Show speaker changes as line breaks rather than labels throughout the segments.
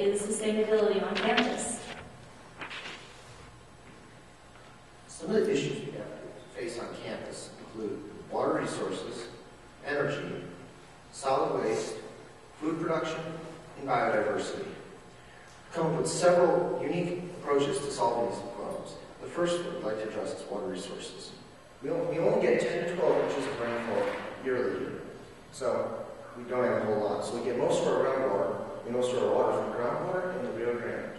is sustainability on campus.
Some of the issues we have to face on campus include water resources, energy, solid waste, food production, and biodiversity. Come up with several unique approaches to solving these problems. The first one I'd like to address is water resources. We only, we only get 10 to 12 inches of rainfall yearly, so we don't have a whole lot. So we get most of our groundwater, we of our water from groundwater and the Rio Grande.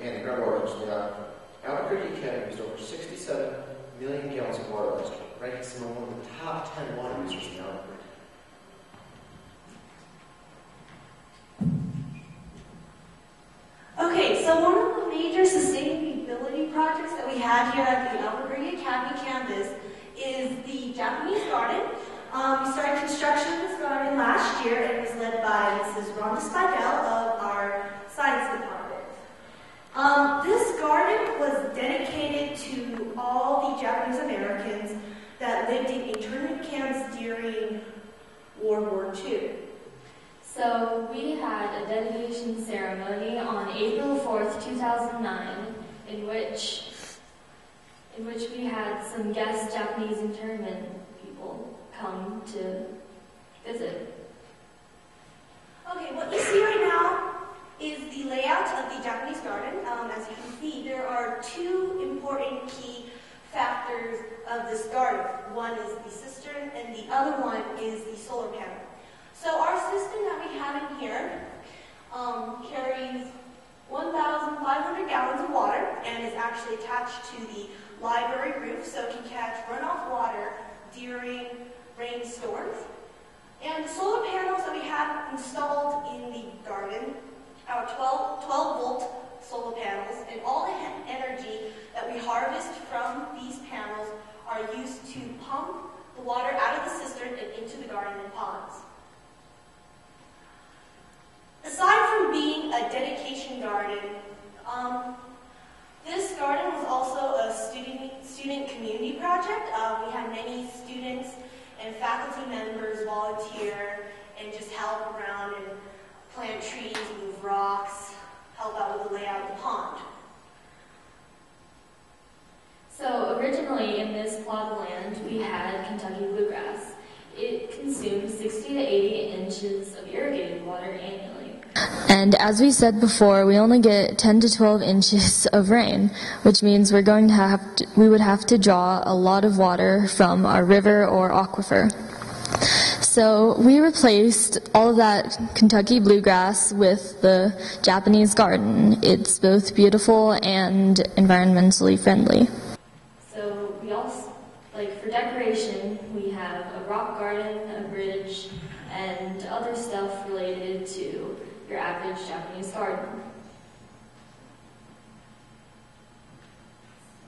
And the groundwater comes from the aquifer. Albuquerque Academy used over 67 million gallons of water last year, ranking among one of the top 10 water users in Albuquerque.
Okay, so one of the major sustainability projects that we have here at the Albuquerque Academy campus is the Japanese garden. Um, we started construction of this garden last year and it was led by Mrs. Rhonda Spidell of our science department. Um, this garden was dedicated to all the Japanese Americans that lived in internment camps during World War II.
So we had a dedication ceremony on April 4th, 2009, in which in which we had some guest Japanese internment people come to visit.
Okay, what you see right now is the layout of the Japanese garden. Um, as you can see, there are two important key factors of this garden. One is the cistern, and the other one is the solar panel. So our cistern that we have in here um, carries 1,500 gallons of water and is actually attached to the library roof so it can catch runoff water during rainstorms. And the solar panels that we have installed in the garden are 12, 12 volt solar panels and all the energy that we harvest from these panels are used to pump the water out of the cistern and into the garden and ponds. Aside from being a dedication garden, um, this garden was also a student, student community project. Um, we had many students and faculty members volunteer and just help around and plant trees, move rocks, help out with the layout of the pond.
So originally in this plot of land we had Kentucky bluegrass. It consumed 60 to 80 inches of irrigated water annually.
And as we said before, we only get 10 to 12 inches of rain, which means we're going to have to, we would have to draw a lot of water from our river or aquifer. So we replaced all of that Kentucky bluegrass with the Japanese garden. It's both beautiful and environmentally friendly.
So we also, like for decoration, we have a rock garden, a bridge, and other stuff related to your average Japanese garden.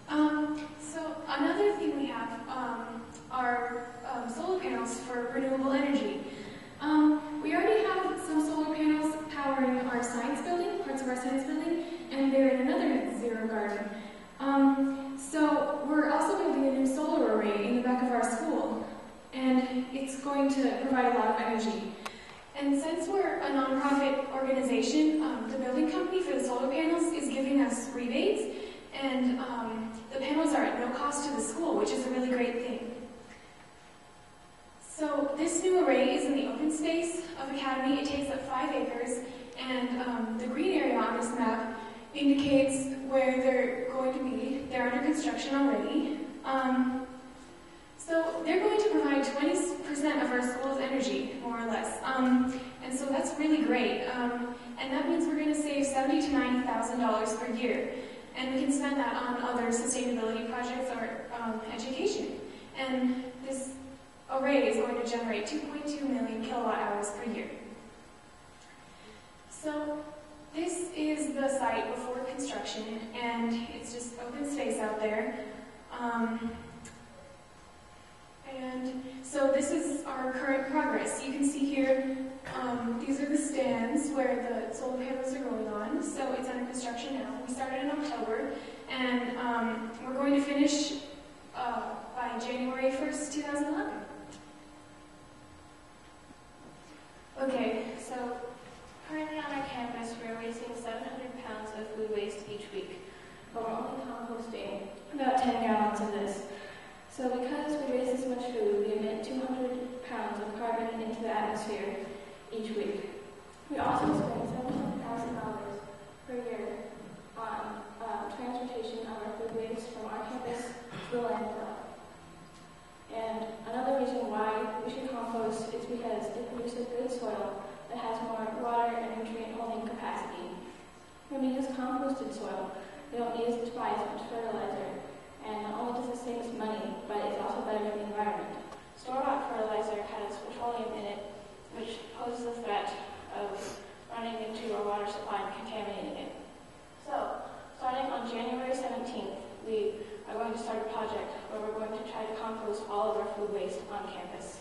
Um, so another thing we have um, are um, solar panels for renewable energy. Um, we already have some solar panels powering our science building, parts of our science building, and they're in another xeric garden. Um, so we're also building a new solar array in the back of our school, and it's going to provide a lot of energy. And since we're a nonprofit organization, um, the building company for the solar panels is giving us rebates, and um, the panels are at no cost to the school, which is a really great thing. So this new array is in the open space of Academy. It takes up five acres, and um, the green area on this map indicates where they're going to be. They're under construction already. Um, so they're going to provide 20% of our school's energy, more or less. Um, and so that's really great. Um, and that means we're going to save seventy to $90,000 per year. And we can spend that on other sustainability projects or um, education. And this array is going to generate 2.2 million kilowatt hours per year. So this is the site before construction, and it's just open space out there. Um, and so this is our current progress. You can see here, um, these are the stands where the solar panels are going on. So it's under construction now. We started in October, and um, we're going to finish uh, by January 1st, 2011.
Okay, so currently on our campus, we're wasting 700 pounds
of
food waste each week. But we're only composting about 10 gallons of this. So because we waste this much food, we emit 200 pounds of carbon into the atmosphere each week. We also spend $700,000 per year on uh, transportation of our food waste from our campus to the landfill. And another reason why we should compost is because it produces good soil that has more water and nutrient holding capacity. When we use composted soil, we don't need to buy as much fertilizer, and not only does it save us money, but it's also better for the environment. Store-bought fertilizer has petroleum in it, which poses a threat of running into our water supply and contaminating it. So, starting on January 17th, we are going to start a project where we're going to try to compost all of our food waste on campus.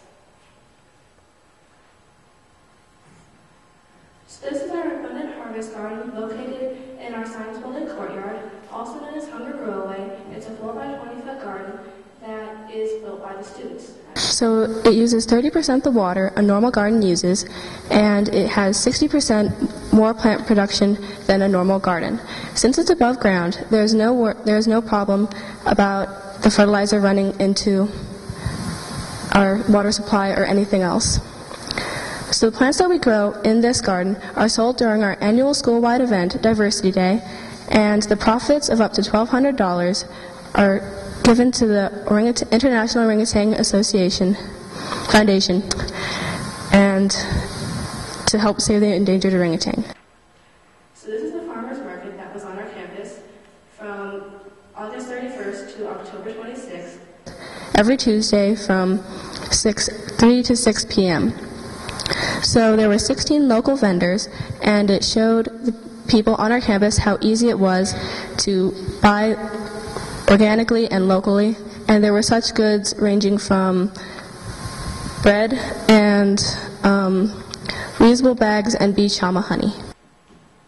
So this is our abundant harvest garden located in our science building courtyard, also known as Hunger Growaway. It's a 4 by 20 foot garden that is built by the students.
So it uses 30% of the water a normal garden uses, and it has 60% more plant production than a normal garden. Since it's above ground, there is no there is no problem about the fertilizer running into our water supply or anything else. So the plants that we grow in this garden are sold during our annual school-wide event, Diversity Day, and the profits of up to $1,200 are given to the Orangut- International Orangutan Association Foundation and to help save the endangered orangutan.
So this is the farmer's market that was on our campus from August 31st to October 26th.
every Tuesday from 6, 3 to 6 p.m. So there were 16 local vendors, and it showed the people on our campus how easy it was to buy organically and locally. And there were such goods ranging from bread and um, reusable bags and bee chama honey.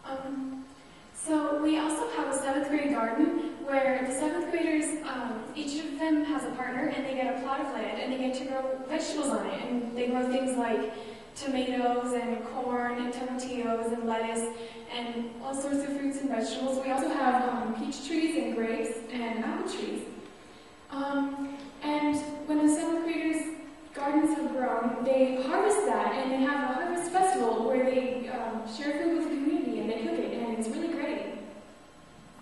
Um, so we also have a seventh grade garden where the seventh graders, um, each of them has a partner and they get a plot of land and they get to grow vegetables on it. And they grow things like tomatoes and corn and tomatillos and lettuce and all sorts of fruits and vegetables. We also have um, peach trees and grapes and apple trees. Um, and when the seventh graders' gardens have grown, they harvest that and they have a harvest festival where they um, share food with the community and they cook it, and it's really great.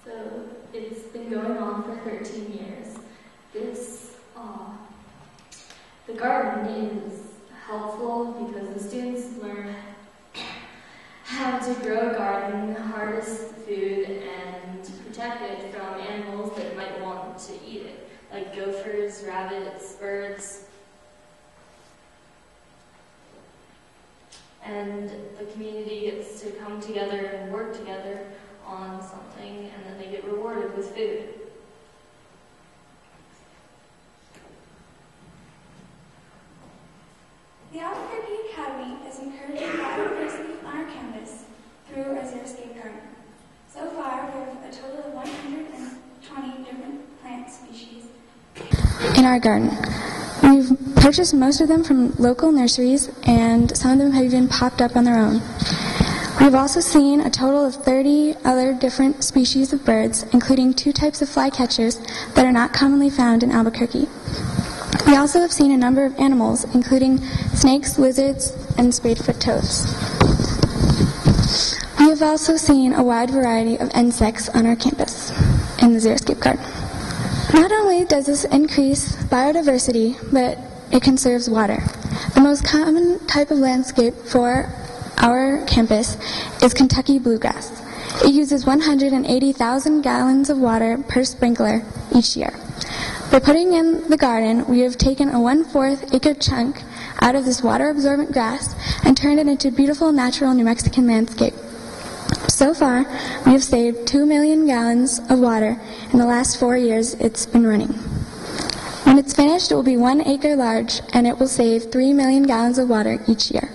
So it's been going on for 13 years. This, uh, the garden is helpful because the students learn how grow a garden, harvest food, and protect it from animals that might want to eat it, like gophers, rabbits, birds. And the community gets to come together and work together on something, and then they get rewarded with food.
The Albuquerque Academy is encouraging biodiversity on our campus through our Xeriscape garden. So far, we have a total of 120 different plant species.
in our garden. We've purchased most of them from local nurseries, and some of them have even popped up on their own. We've also seen a total of 30 other different species of birds, including two types of flycatchers that are not commonly found in Albuquerque. We also have seen a number of animals, including snakes, lizards, and spadefoot toads. We have also seen a wide variety of insects on our campus in the Xeriscape Garden. Only does this increase biodiversity, but it conserves water. The most common type of landscape for our campus is Kentucky bluegrass. It uses 180,000 gallons of water per sprinkler each year. By putting in the garden, we have taken a one-fourth acre chunk out of this water-absorbent grass and turned it into beautiful natural New Mexican landscape. So far, we have saved 2 million gallons of water in the last four years it's been running. When it's finished, it will be one acre large and it will save 3 million gallons of water each year.